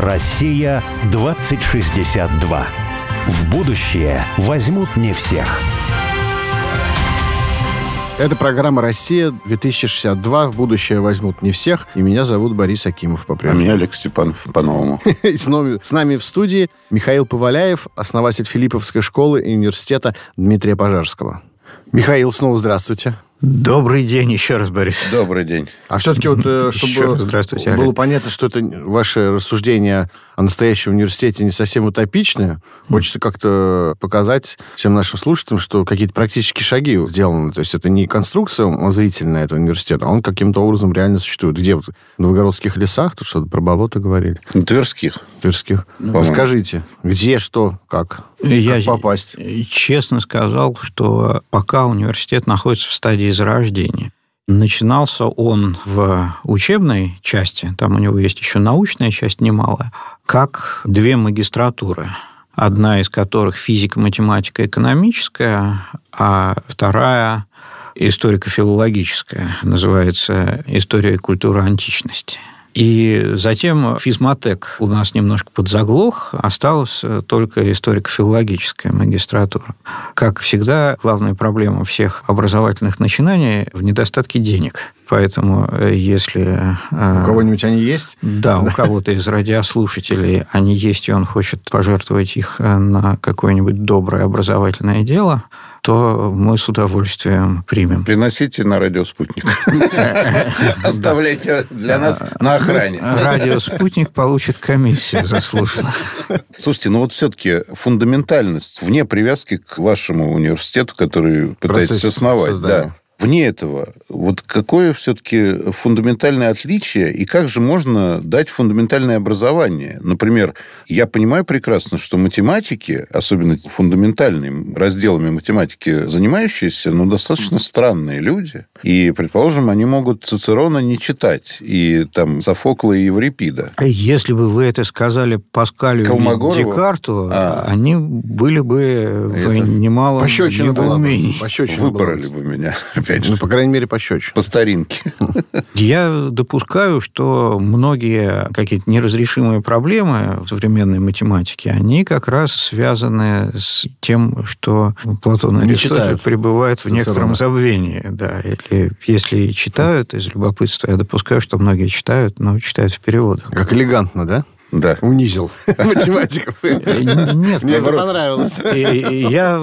Россия 2062. В будущее возьмут не всех. Это программа «Россия-2062». В будущее возьмут не всех. И меня зовут Борис Акимов А по-прежнему. меня Олег Степанов по-новому. И с нами, с нами в студии Михаил Поваляев, основатель Филипповской школы и университета Дмитрия Пожарского. Михаил, снова здравствуйте. Добрый день еще раз, Борис. Добрый день. А все-таки вот, э, чтобы раз здравствуйте, было Олег. понятно, что это ваше рассуждение о настоящем университете не совсем утопичное, хочется как-то показать всем нашим слушателям, что какие-то практические шаги сделаны. То есть это не конструкция зрительная этого университета, а он каким-то образом реально существует. Где? В новгородских лесах? Тут что-то про болото говорили. Ну, Тверских. Тверских. по-моему. Расскажите, где, что, как? Я Как попасть? честно сказал, что пока университет находится в стадии зарождения, начинался он в учебной части, там у него есть еще научная часть немалая, как две магистратуры. Одна из которых физика, математика, экономическая, а вторая историко-филологическая, называется «История и культура античности». И затем физматек у нас немножко подзаглох, осталась только историко-филологическая магистратура. Как всегда, главная проблема всех образовательных начинаний в недостатке денег. Поэтому э, если... э, У кого-нибудь они есть? да, у кого-то из радиослушателей они есть, и он хочет пожертвовать их э, на какое-нибудь доброе образовательное дело, то мы с удовольствием примем. Приносите на радио «Спутник». Оставляйте для нас на охране. Радио «Спутник» получит комиссию заслуженно. Слушайте, ну вот все-таки фундаментальность вне привязки к вашему университету, который пытаетесь основать. Да. Вне этого, вот какое все-таки фундаментальное отличие и как же можно дать фундаментальное образование? Например, я понимаю прекрасно, что математики, особенно фундаментальными разделами математики занимающиеся, ну, достаточно странные люди. И, предположим, они могут Цицерона не читать, и там Софокла и Еврипида. Если бы вы это сказали Паскалю Колмогорову? и Декарту, А. они были бы в Это немалом Пощечина была бы. недоумении. Пощечина бы. бы меня, опять же, Ну, по крайней мере, пощечину. по старинке. Я допускаю, что многие какие-то неразрешимые проблемы в современной математике, они как раз связаны с тем, что Платон и Аристотель читают пребывают в некотором забвении. Да. Или если читают из любопытства, я допускаю, что многие читают, но читают в переводах. Как элегантно, да? Да. Унизил математиков. Э, Нет, Мне наоборот. понравилось. Я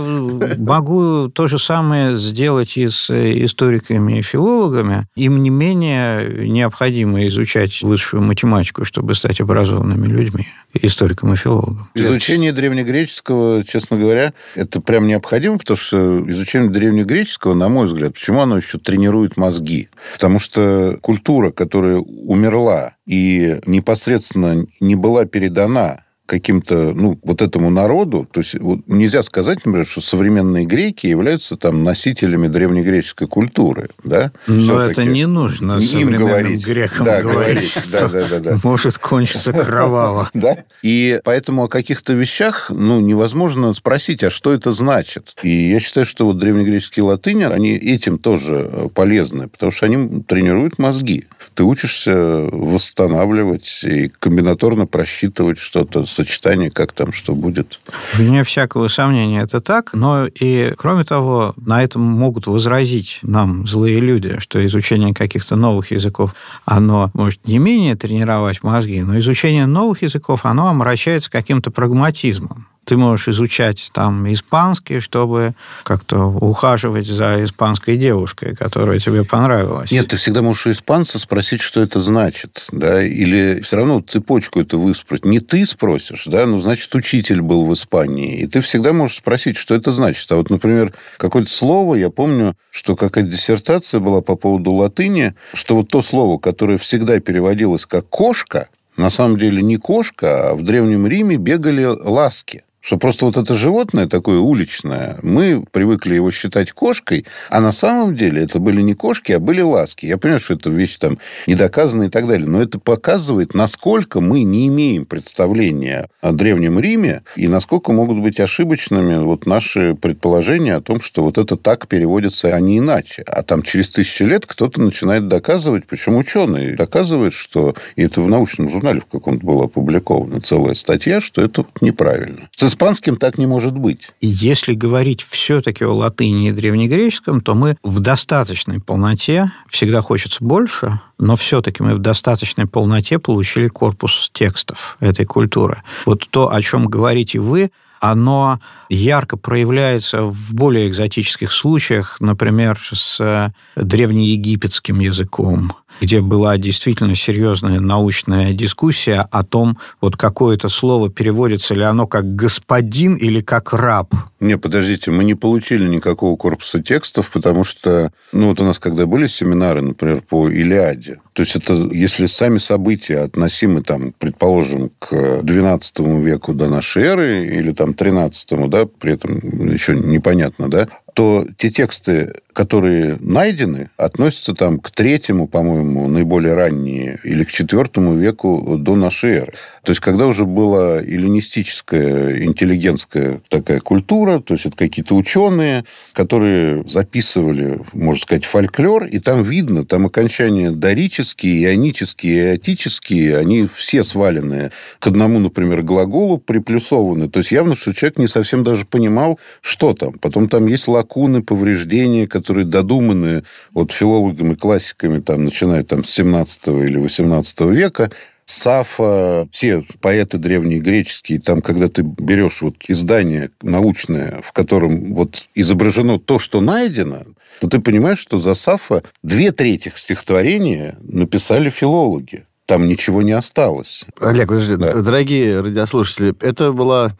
могу то же самое сделать и с историками и филологами. Им не менее необходимо изучать высшую математику, чтобы стать образованными людьми, историком и филологом. Изучение древнегреческого, честно говоря, это прям необходимо, потому что изучение древнегреческого, на мой взгляд, почему оно еще тренирует мозги? Потому что культура, которая умерла и непосредственно не была передана каким-то, ну, вот этому народу, то есть вот нельзя сказать, например, что современные греки являются там носителями древнегреческой культуры, да? Но это не нужно им современным говорить. грекам да, говорить, Да, да, да, да. может кончиться кроваво. Да? И поэтому о каких-то вещах ну, невозможно спросить, а что это значит? И я считаю, что вот древнегреческие латыни, они этим тоже полезны, потому что они тренируют мозги. Ты учишься восстанавливать и комбинаторно просчитывать что-то, сочетание, как там что будет. Вне всякого сомнения это так, но и, кроме того, на этом могут возразить нам злые люди, что изучение каких-то новых языков, оно может не менее тренировать мозги, но изучение новых языков, оно омрачается каким-то прагматизмом. Ты можешь изучать там испанский, чтобы как-то ухаживать за испанской девушкой, которая тебе понравилась. Нет, ты всегда можешь у испанца спросить, что это значит, да, или все равно цепочку это выспросить. Не ты спросишь, да, ну, значит, учитель был в Испании, и ты всегда можешь спросить, что это значит. А вот, например, какое-то слово, я помню, что какая-то диссертация была по поводу латыни, что вот то слово, которое всегда переводилось как «кошка», на самом деле не кошка, а в Древнем Риме бегали ласки Что просто вот это животное такое уличное, мы привыкли его считать кошкой, а на самом деле это были не кошки, а были ласки. Я понимаю, что это вещь там недоказанная и так далее, но это показывает, насколько мы не имеем представления о Древнем Риме и насколько могут быть ошибочными вот наши предположения о том, что вот это так переводится, а не иначе. А там через тысячи лет кто-то начинает доказывать, почему ученые доказывают, что, и это в научном журнале в каком-то было опубликовано целая статья, что это неправильно. С испанским так не может быть. И если говорить все-таки о латыни и древнегреческом, то мы в достаточной полноте, всегда хочется больше, но все-таки мы в достаточной полноте получили корпус текстов этой культуры. Вот то, о чем говорите вы, оно ярко проявляется в более экзотических случаях, например, с древнеегипетским языком, где была действительно серьезная научная дискуссия о том, вот какое-то слово переводится ли оно как «господин» или как «раб». Не, подождите, мы не получили никакого корпуса текстов, потому что, ну, вот у нас когда были семинары, например, по Илиаде, то есть это, если сами события относимы, там, предположим, к XII веку до нашей эры или там 13 да, при этом еще непонятно, да, то те тексты, которые найдены, относятся там к третьему, по-моему, наиболее ранние, или к четвертому веку до нашей эры. То есть, когда уже была эллинистическая, интеллигентская такая культура, то есть, это какие-то ученые, которые записывали, можно сказать, фольклор, и там видно, там окончания дорические, ионические, иотические, они все свалены к одному, например, глаголу приплюсованы. То есть, явно, что человек не совсем даже понимал, что там. Потом там есть лак лакуны, повреждения, которые додуманы вот филологами, классиками, там, начиная там, с 17 или 18 века, Сафа, все поэты древние греческие, там, когда ты берешь вот издание научное, в котором вот изображено то, что найдено, то ты понимаешь, что за Сафа две трети стихотворения написали филологи там ничего не осталось. Олег, подожди, да. дорогие радиослушатели, это была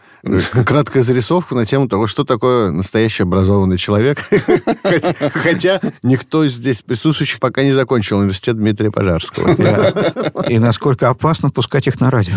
краткая зарисовка на тему того, что такое настоящий образованный человек. Хотя никто из здесь присутствующих пока не закончил университет Дмитрия Пожарского. И насколько опасно пускать их на радио.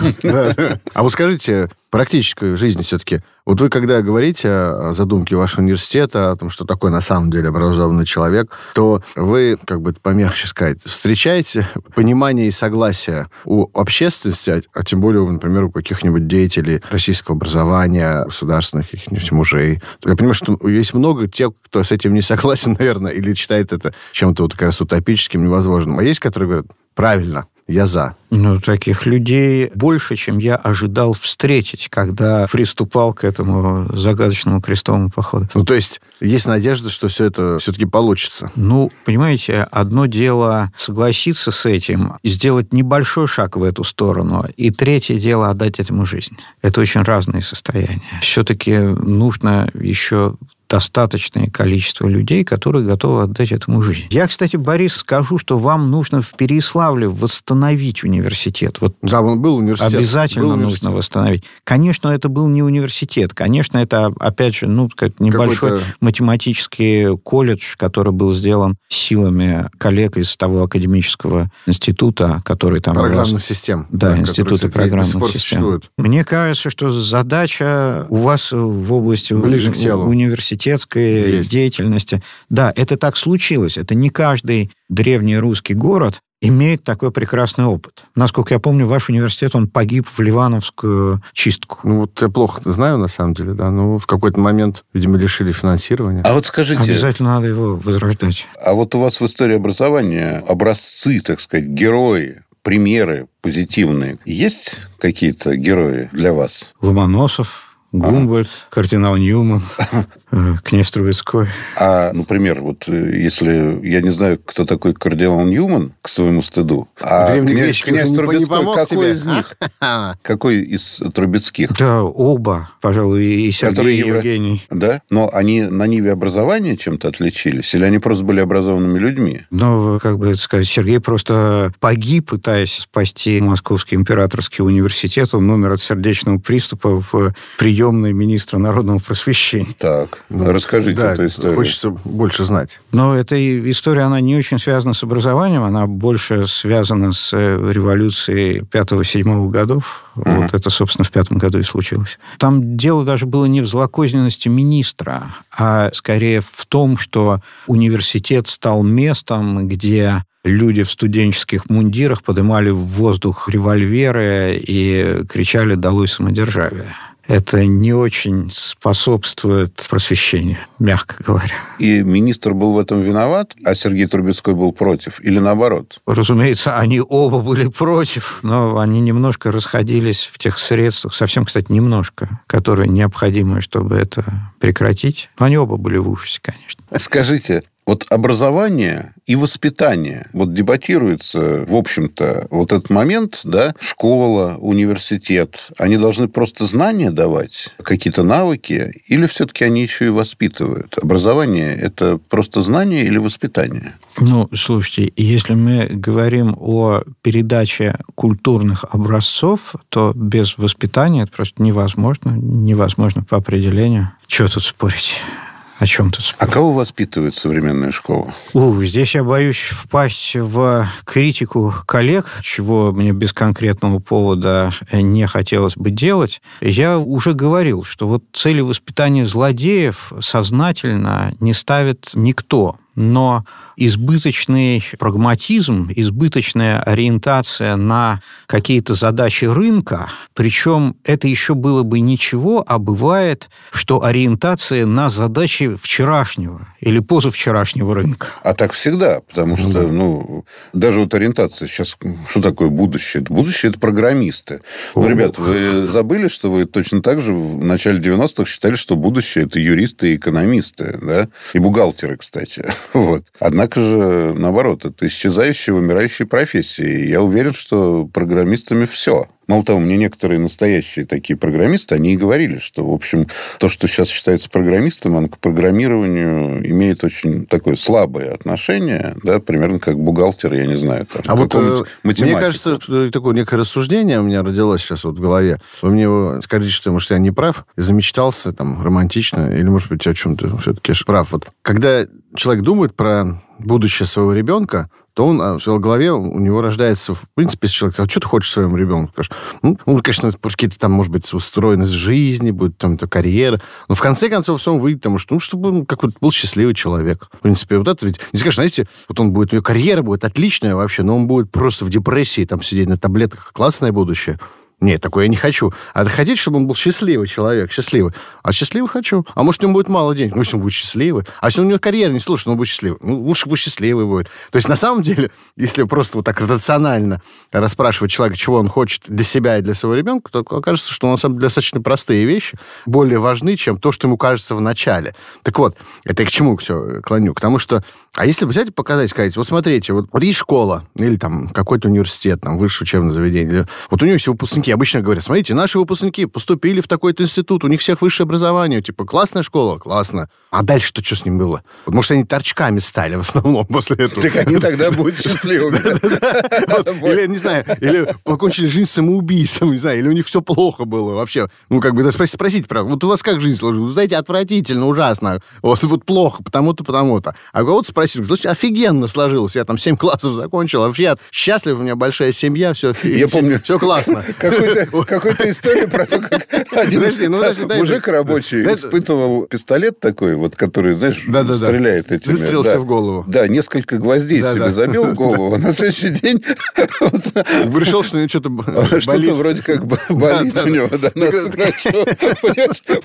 А вот скажите, практической жизни все-таки. Вот вы, когда говорите о задумке вашего университета, о том, что такой на самом деле образованный человек, то вы, как бы помягче сказать, встречаете понимание и согласие у общественности, а, а тем более, например, у каких-нибудь деятелей российского образования, государственных каких-нибудь мужей. Я понимаю, что есть много тех, кто с этим не согласен, наверное, или считает это чем-то вот как раз утопическим, невозможным. А есть, которые говорят, правильно, я за. Ну, таких людей больше, чем я ожидал встретить, когда приступал к этому загадочному крестовому походу. Ну, то есть есть надежда, что все это все-таки получится? Ну, понимаете, одно дело согласиться с этим, сделать небольшой шаг в эту сторону, и третье дело отдать этому жизнь. Это очень разные состояния. Все-таки нужно еще достаточное количество людей, которые готовы отдать этому жизнь. Я, кстати, Борис, скажу, что вам нужно в Переславле восстановить университет. Вот да, он был университет. Обязательно был университет. нужно восстановить. Конечно, это был не университет. Конечно, это, опять же, ну, как небольшой математический колледж, который был сделан силами коллег из того академического института, который там... Программных раз... систем. Да, да институты программных систем. Мне кажется, что задача у вас в области Ближе к телу. университета университетской Есть. деятельности. Да, это так случилось. Это не каждый древний русский город имеет такой прекрасный опыт. Насколько я помню, ваш университет, он погиб в Ливановскую чистку. Ну, вот я плохо знаю, на самом деле, да, но в какой-то момент, видимо, лишили финансирования. А вот скажите... Обязательно надо его возрождать. А вот у вас в истории образования образцы, так сказать, герои, примеры позитивные. Есть какие-то герои для вас? Ломоносов, Гумбольд, а. кардинал Ньюман, э, князь Трубецкой. А, например, вот э, если я не знаю, кто такой кардинал Ньюман, к своему стыду, а князь, князь Трубецкой, какой тебе? из них? какой из Трубецких? Да, оба, пожалуй, и Сергей, Которые и Евгений. Да? Но они на ниве образования чем-то отличились? Или они просто были образованными людьми? Ну, как бы сказать, Сергей просто погиб, пытаясь спасти Московский императорский университет. Он умер от сердечного приступа в приеме приемный министра народного просвещения. Так, ну, расскажите да, эту историю. Хочется больше знать. Но эта история, она не очень связана с образованием, она больше связана с э, революцией 5-7 годов. Mm-hmm. Вот это, собственно, в пятом году и случилось. Там дело даже было не в злокозненности министра, а скорее в том, что университет стал местом, где люди в студенческих мундирах поднимали в воздух револьверы и кричали «Долой самодержавие» это не очень способствует просвещению, мягко говоря. И министр был в этом виноват, а Сергей Трубецкой был против? Или наоборот? Разумеется, они оба были против, но они немножко расходились в тех средствах, совсем, кстати, немножко, которые необходимы, чтобы это прекратить. Но они оба были в ужасе, конечно. Скажите, вот образование и воспитание. Вот дебатируется, в общем-то, вот этот момент, да, школа, университет, они должны просто знания давать, какие-то навыки, или все-таки они еще и воспитывают? Образование – это просто знание или воспитание? Ну, слушайте, если мы говорим о передаче культурных образцов, то без воспитания это просто невозможно, невозможно по определению. Чего тут спорить? О чем тут А кого воспитывает современная школа? У, здесь я боюсь впасть в критику коллег, чего мне без конкретного повода не хотелось бы делать. Я уже говорил, что вот цели воспитания злодеев сознательно не ставит никто но избыточный прагматизм, избыточная ориентация на какие-то задачи рынка, причем это еще было бы ничего, а бывает, что ориентация на задачи вчерашнего или позавчерашнего рынка. А так всегда, потому что, да. ну, даже вот ориентация сейчас, что такое будущее? Будущее – это программисты. Ну, ребят, вы забыли, что вы точно так же в начале 90-х считали, что будущее – это юристы и экономисты, да? И бухгалтеры, кстати. Вот. Однако же, наоборот, это исчезающие, вымирающие профессии. Я уверен, что программистами все. Мало того, мне некоторые настоящие такие программисты, они и говорили, что, в общем, то, что сейчас считается программистом, оно к программированию имеет очень такое слабое отношение, да, примерно как бухгалтер, я не знаю, там, а вот э, мне кажется, что такое некое рассуждение у меня родилось сейчас вот в голове. Вы мне его скажите, что, может, я не прав, и замечтался там романтично, или, может быть, о чем-то все-таки прав. Вот когда человек думает про будущее своего ребенка, то он а, в своей голове, у него рождается, в принципе, если человек, а что ты хочешь своему ребенку? Ну, ну, конечно, какие-то там, может быть, устроенность жизни, будет там то карьера. Но в конце концов все выйдет потому что, ну, чтобы он какой-то был счастливый человек. В принципе, вот это ведь, не скажешь, знаете, вот он будет, у него карьера будет отличная вообще, но он будет просто в депрессии там сидеть на таблетках. Классное будущее. Нет, такое я не хочу. А хотите, чтобы он был счастливый человек, счастливый? А счастливый хочу. А может, у него будет мало денег? Ну, если он будет счастливый. А если у него карьера не слушает, он будет счастливый. Ну, лучше бы счастливый будет. То есть, на самом деле, если просто вот так рационально расспрашивать человека, чего он хочет для себя и для своего ребенка, то окажется, что на самом деле достаточно простые вещи более важны, чем то, что ему кажется в начале. Так вот, это я к чему все клоню? К тому, что... А если взять и показать, сказать, вот смотрите, вот, вот есть школа или там какой-то университет, там, высшее учебное заведение. Вот у него все выпускники выпускники обычно говорят, смотрите, наши выпускники поступили в такой-то институт, у них всех высшее образование, типа, классная школа, классно. А дальше-то что с ним было? Может, они торчками стали в основном после этого. Так они тогда будут счастливыми. Или, не знаю, или покончили жизнь самоубийством, не знаю, или у них все плохо было вообще. Ну, как бы, спросите, спросите, правда, вот у вас как жизнь сложилась? Знаете, отвратительно, ужасно. Вот, вот плохо, потому-то, потому-то. А кого-то спросили, слушайте, офигенно сложилось. Я там 7 классов закончил, вообще счастлив, у меня большая семья, все, я помню, все классно. Как какую-то, какую-то историю про то, как один подожди, ну, подожди, дай, мужик дай, рабочий дай, испытывал пистолет такой, вот, который, знаешь, да, да, стреляет да. этими. Выстрелился да, в голову. Да, несколько гвоздей да, себе да. забил в голову, а на следующий день... Решил, что что-то Что-то вроде как болит у него, да,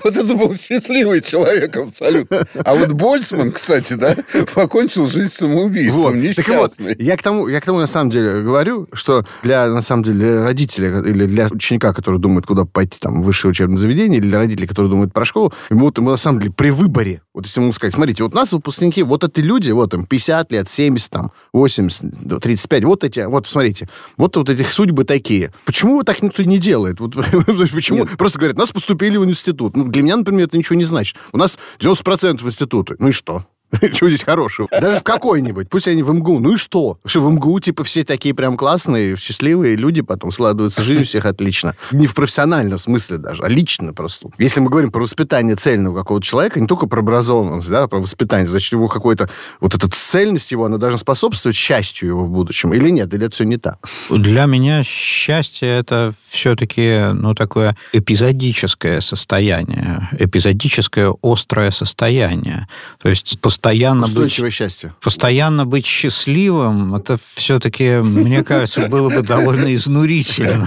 Вот это был счастливый человек абсолютно. А вот Больцман, кстати, да, покончил жизнь самоубийством, несчастный. Я к тому, я к тому на самом деле говорю, что для, на самом деле, родителей или для ученика, который думает, куда пойти, там, в высшее учебное заведение, или для родителей, которые думают про школу, ему вот ему, на самом деле, при выборе, вот если ему сказать, смотрите, вот у нас выпускники, вот эти люди, вот им 50 лет, 70, там, 80, 35, вот эти, вот, смотрите, вот, вот этих судьбы такие. Почему так никто не делает? Вот, почему? Нет. Просто говорят, нас поступили в институт. Ну, для меня, например, это ничего не значит. У нас 90% в институты. Ну и что? Чего здесь хорошего? Даже в какой-нибудь. Пусть они в МГУ. Ну и что? Что в МГУ, типа, все такие прям классные, счастливые люди, потом складываются, жизнь у всех отлично. Не в профессиональном смысле даже, а лично просто. Если мы говорим про воспитание цельного какого-то человека, не только про образованность, да, про воспитание, значит, его какой-то... Вот эта цельность его, она должна способствовать счастью его в будущем. Или нет? Или это все не так? Для меня счастье – это все-таки, ну, такое эпизодическое состояние, эпизодическое острое состояние. То есть постоянно Устойчивое быть, счастье. Постоянно быть счастливым, это все-таки, мне кажется, было бы довольно изнурительно.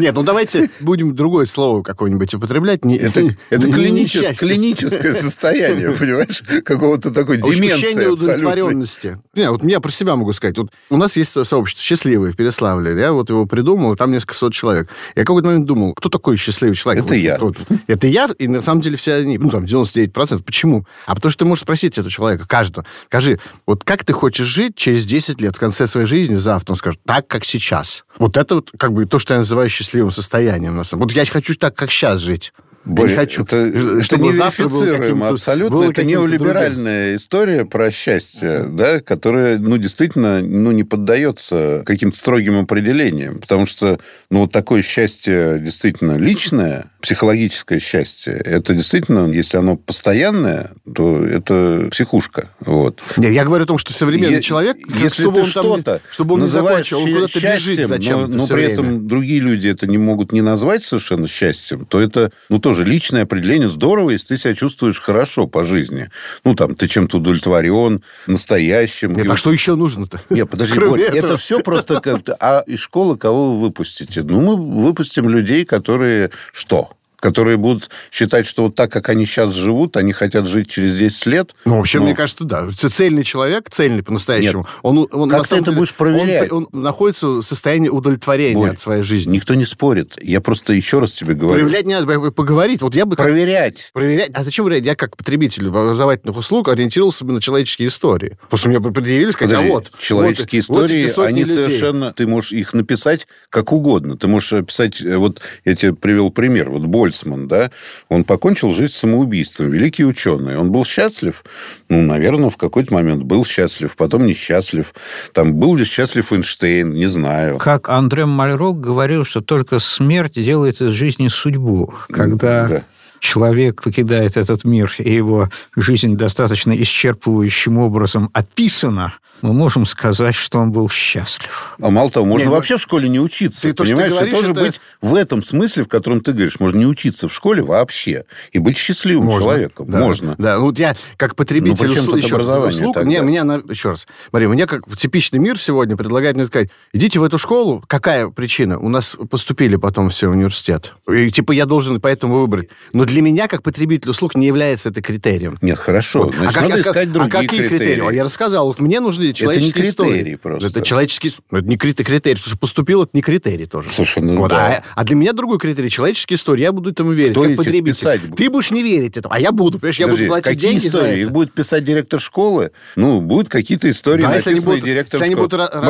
Нет, ну давайте будем другое слово какое-нибудь употреблять. Не, Это, клиническое, состояние, понимаешь? Какого-то такой деменции Ощущение удовлетворенности. Не, вот я про себя могу сказать. Вот у нас есть сообщество «Счастливые» в Переславле. Я вот его придумал, там несколько сот человек. Я какой-то момент думал, кто такой счастливый человек? Это я. это я, и на самом деле все они, ну, там, 99%. Почему? А потому что ты можешь спросить этого человека, каждого, скажи, вот как ты хочешь жить через 10 лет, в конце своей жизни, завтра? Он скажет, так, как сейчас. Вот это вот, как бы, то, что я называю счастливым состоянием. На самом... Вот я хочу так, как сейчас жить. Я Боря, не хочу, Это, это чтобы завтра было абсолютно. было это каким-то другим. неолиберальная история про счастье, да, которая, ну, действительно, ну, не поддается каким-то строгим определениям. Потому что, ну, вот такое счастье действительно личное, психологическое счастье, это действительно, если оно постоянное, то это психушка. Вот. Не, я говорю о том, что современный Е- человек, если чтобы он там, что-то не- чтобы он не закончил, он куда-то бежит зачем-то но, но при время. этом другие люди это не могут не назвать совершенно счастьем, то это, ну, тоже личное определение. Здорово, если ты себя чувствуешь хорошо по жизни. Ну, там, ты чем-то удовлетворен, настоящим. Нет, И а вот- что еще нужно-то? Нет, подожди, этого. это все просто как-то... А из школы кого вы выпустите? Ну, мы выпустим людей, которые что? Которые будут считать, что вот так, как они сейчас живут, они хотят жить через 10 лет. Ну, вообще, Ну, мне кажется, да. Цельный человек, цельный по-настоящему, он, он Как ты это деле, будешь проверять? Он, он находится в состоянии удовлетворения Борь, от своей жизни. Никто не спорит. Я просто еще раз тебе говорю. Проявлять не надо, поговорить. Вот я бы... как- Проверять. Проверять. А зачем проверять? Я как потребитель образовательных услуг ориентировался бы на человеческие истории. Просто мне предъявили, сказать, Подожди, а вот... человеческие вот- вот истории, сотни они людей. совершенно... Ты можешь их написать как угодно. Ты можешь описать... э, Вот я тебе привел пример. Вот Больцман, да, он покончил жизнь самоубийством. Великий ученый. Он был счастлив? Ну, наверное, в какой-то момент был счастлив, потом несчастлив. Там был ли счастлив Эйнштейн? Не знаю. Как Андре Мальрок говорил, что только смерть делает из жизни судьбу. Когда Да. человек покидает этот мир, и его жизнь достаточно исчерпывающим образом описана, мы можем сказать, что он был счастлив. А мало того, можно Не, ну, вообще в школе не учиться. ты то, что ты понимаешь, говоришь, и тоже это- быть в этом смысле, в котором ты говоришь, можно не учиться в школе вообще и быть счастливым Можно. человеком. Да. Можно. Да, ну вот я как потребитель Ну, причем услу- тут еще услуг, тогда? мне, мне, на- еще раз, смотри, мне как в типичный мир сегодня предлагают мне сказать, идите в эту школу, какая причина? У нас поступили потом все в университет. И, типа я должен поэтому выбрать. Но для меня, как потребитель услуг, не является это критерием. Нет, хорошо. Вот. Значит, а, как- надо а искать как- другие а какие критерии? А Я рассказал, вот мне нужны человеческие критерий истории. просто. Это человеческий... Это не крит- критерий, потому что поступил, это не критерий тоже. Слушай, ну Вот, да. а, а для меня другой критерий человеческие истории. Я буду этому верить, Кто как потребитель. писать? Ты будешь не верить этому, а я буду. Понимаешь, я Подожди, буду платить какие деньги истории? за это. Их будет писать директор школы? Ну, будут какие-то истории, Да, если они будут, директором если они будут Маркетологи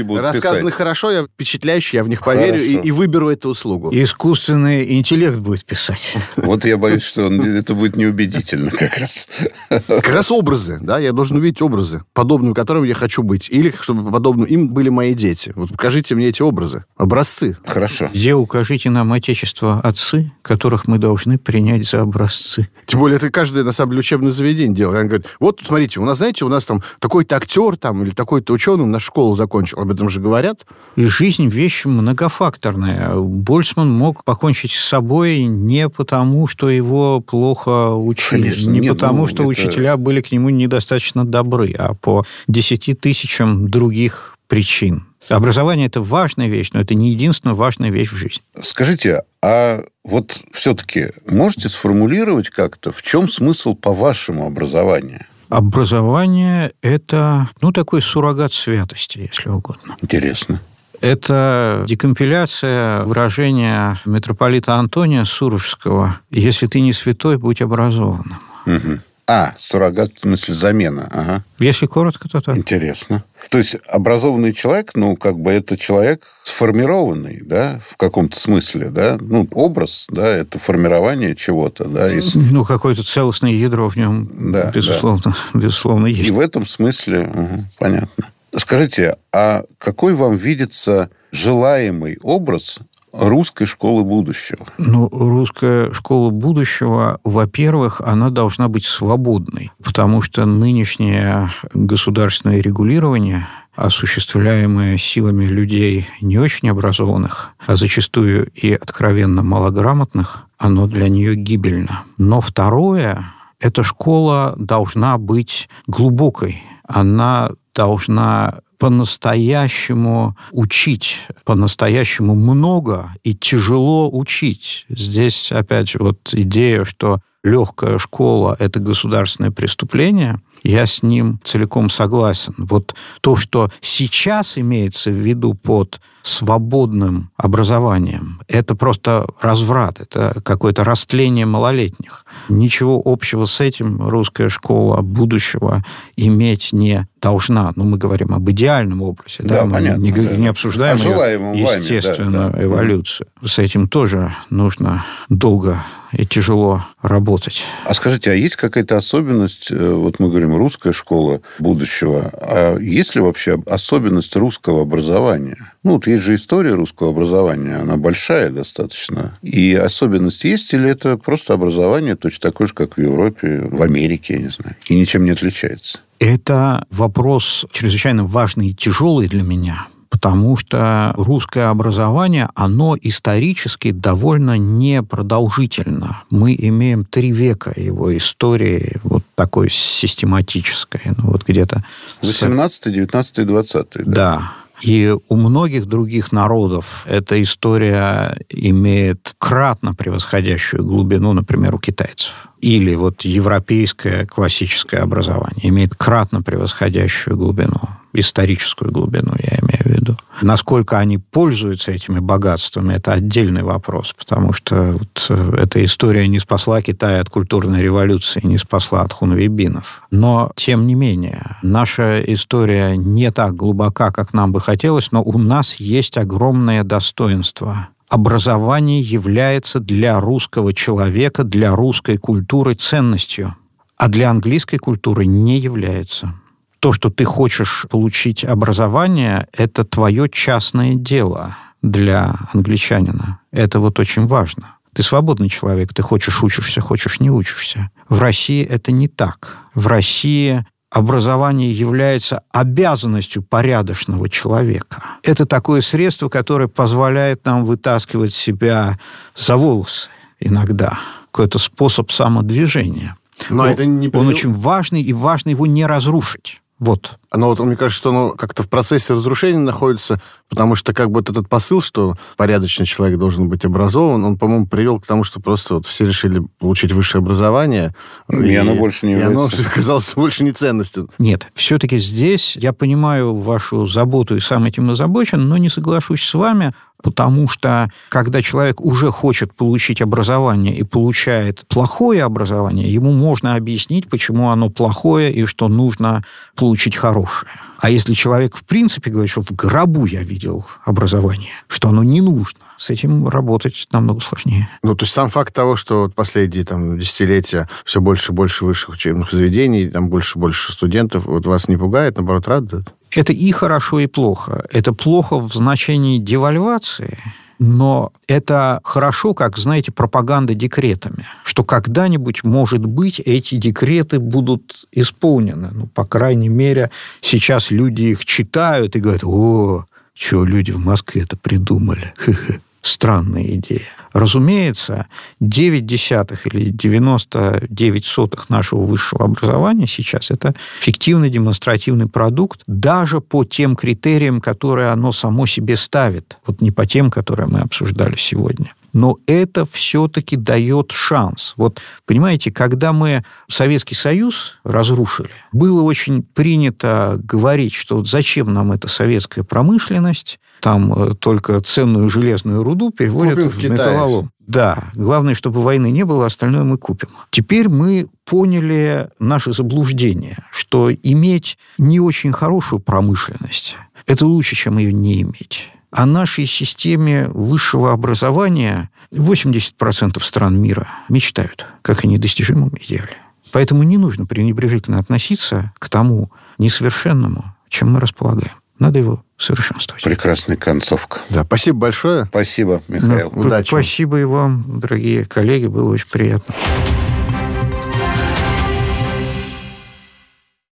рассказаны, будут рассказаны писать. хорошо, я впечатляюще, я в них поверю и, Хорошо. и выберу эту услугу. Искусственный интеллект будет писать. Вот я боюсь, что он- это будет неубедительно как раз. Как раз образы, да, я должен увидеть образы, подобными которым я хочу быть. Или чтобы подобным им были мои дети. Вот покажите мне эти образы, образцы. Хорошо. Где укажите нам отечество отцы, которых мы должны принять за образцы. Тем более, это каждое, на самом деле, учебное заведение делает. Они говорят, вот, смотрите, у нас, знаете, у нас там такой-то актер там или такой-то ученый на школу закончил. Об этом же говорят. И жизнь вещь многофакторная. Больцман мог покончить с собой не потому, что его плохо учили, Конечно, не нет, потому, ну, что это- учителя были к нему недостаточно добры, а по десяти тысячам других причин. Образование – это важная вещь, но это не единственная важная вещь в жизни. Скажите, а вот все-таки можете сформулировать как-то, в чем смысл по вашему образованию? Образование – это, ну, такой суррогат святости, если угодно. Интересно. Это декомпиляция выражения митрополита Антония Сурожского «Если ты не святой, будь образованным». Мгм. А, суррогат, в смысле замена. Ага. Если коротко, то так. Интересно. То есть образованный человек, ну, как бы это человек сформированный, да, в каком-то смысле, да, ну, образ, да, это формирование чего-то, да. Из... Ну, какое-то целостное ядро в нем, да, безусловно, да. безусловно, есть. И в этом смысле, угу, понятно. Скажите, а какой вам видится желаемый образ русской школы будущего? Ну, русская школа будущего, во-первых, она должна быть свободной, потому что нынешнее государственное регулирование осуществляемое силами людей не очень образованных, а зачастую и откровенно малограмотных, оно для нее гибельно. Но второе, эта школа должна быть глубокой, она должна по-настоящему учить, по-настоящему много и тяжело учить. Здесь, опять вот идея, что легкая школа – это государственное преступление, я с ним целиком согласен. Вот то, что сейчас имеется в виду под свободным образованием, это просто разврат, это какое-то растление малолетних. Ничего общего с этим русская школа будущего иметь не должна. Ну, мы говорим об идеальном образе. Да, да? Мы понятно, не, да. не обсуждаем ее, естественную да, да. эволюцию. С этим тоже нужно долго и тяжело работать. А скажите, а есть какая-то особенность, э, вот мы говорим, русская школа будущего, а есть ли вообще особенность русского образования? Ну, вот есть же история русского образования, она большая достаточно. И особенность есть, или это просто образование точно такое же, как в Европе, в Америке, я не знаю, и ничем не отличается? Это вопрос чрезвычайно важный и тяжелый для меня, потому что русское образование, оно исторически довольно непродолжительно. Мы имеем три века его истории, вот такой систематической, ну вот где-то... 18, 19, 20. Да. да. И у многих других народов эта история имеет кратно превосходящую глубину, например, у китайцев. Или вот европейское классическое образование имеет кратно превосходящую глубину, историческую глубину, я имею в виду. Насколько они пользуются этими богатствами, это отдельный вопрос, потому что вот э, эта история не спасла Китай от культурной революции, не спасла от хунвейбинов. Но, тем не менее, наша история не так глубока, как нам бы хотелось, но у нас есть огромное достоинство образование является для русского человека, для русской культуры ценностью, а для английской культуры не является то, что ты хочешь получить образование, это твое частное дело для англичанина. Это вот очень важно. Ты свободный человек, ты хочешь учишься, хочешь не учишься. В России это не так. В России образование является обязанностью порядочного человека. Это такое средство, которое позволяет нам вытаскивать себя за волосы иногда. Какой-то способ самодвижения. Но он, это не... Он очень важный, и важно его не разрушить. Вот. Но вот мне кажется, что оно как-то в процессе разрушения находится, потому что как бы вот этот посыл, что порядочный человек должен быть образован, он, по-моему, привел к тому, что просто вот все решили получить высшее образование. И, и оно больше не является. И оно оказалось больше не ценностью. Нет, все-таки здесь я понимаю вашу заботу и сам этим озабочен, но не соглашусь с вами потому что когда человек уже хочет получить образование и получает плохое образование, ему можно объяснить, почему оно плохое и что нужно получить хорошее. А если человек в принципе говорит, что в гробу я видел образование, что оно не нужно, с этим работать намного сложнее. Ну, то есть сам факт того, что последние там, десятилетия все больше и больше высших учебных заведений, там больше и больше студентов, вот вас не пугает, наоборот, радует? Это и хорошо, и плохо. Это плохо в значении девальвации, но это хорошо, как, знаете, пропаганда декретами, что когда-нибудь, может быть, эти декреты будут исполнены. Ну, по крайней мере, сейчас люди их читают и говорят, о, что люди в Москве это придумали. Странная идея. Разумеется, 9 десятых или 99 сотых нашего высшего образования сейчас это фиктивный демонстративный продукт даже по тем критериям, которые оно само себе ставит. Вот не по тем, которые мы обсуждали сегодня. Но это все-таки дает шанс. Вот, понимаете, когда мы Советский Союз разрушили, было очень принято говорить, что зачем нам эта советская промышленность, там э, только ценную железную руду переводят Купим в в металлолом. Да, главное, чтобы войны не было, остальное мы купим. Теперь мы поняли наше заблуждение, что иметь не очень хорошую промышленность – это лучше, чем ее не иметь. О нашей системе высшего образования 80% стран мира мечтают, как о недостижимом идеале. Поэтому не нужно пренебрежительно относиться к тому несовершенному, чем мы располагаем. Надо его совершенствовать. Прекрасная концовка. Да, спасибо большое. Спасибо, Михаил. Ну, удачи. Спасибо и вам, дорогие коллеги, было очень приятно.